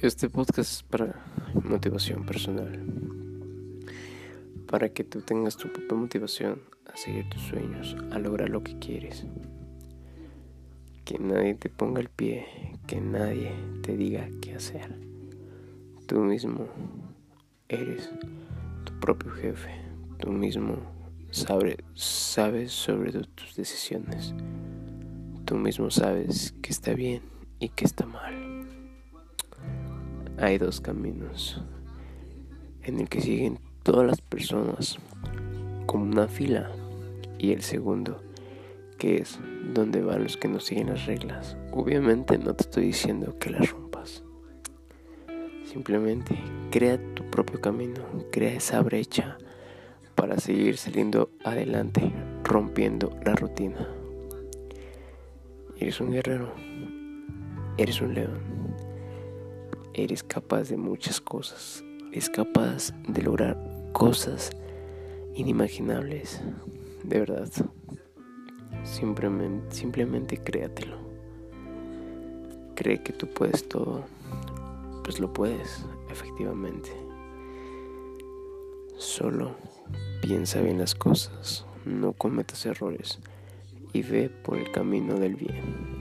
Este podcast es para motivación personal. Para que tú tengas tu propia motivación a seguir tus sueños, a lograr lo que quieres. Que nadie te ponga el pie, que nadie te diga qué hacer. Tú mismo eres tu propio jefe. Tú mismo sabes sobre tus decisiones. Tú mismo sabes que está bien y que está mal hay dos caminos en el que siguen todas las personas como una fila y el segundo que es donde van los que no siguen las reglas. Obviamente no te estoy diciendo que las rompas. Simplemente crea tu propio camino, crea esa brecha para seguir saliendo adelante, rompiendo la rutina. Eres un guerrero, eres un león eres capaz de muchas cosas. Eres capaz de lograr cosas inimaginables. De verdad. Simplemente, simplemente créatelo. Cree que tú puedes todo. Pues lo puedes, efectivamente. Solo piensa bien las cosas, no cometas errores y ve por el camino del bien.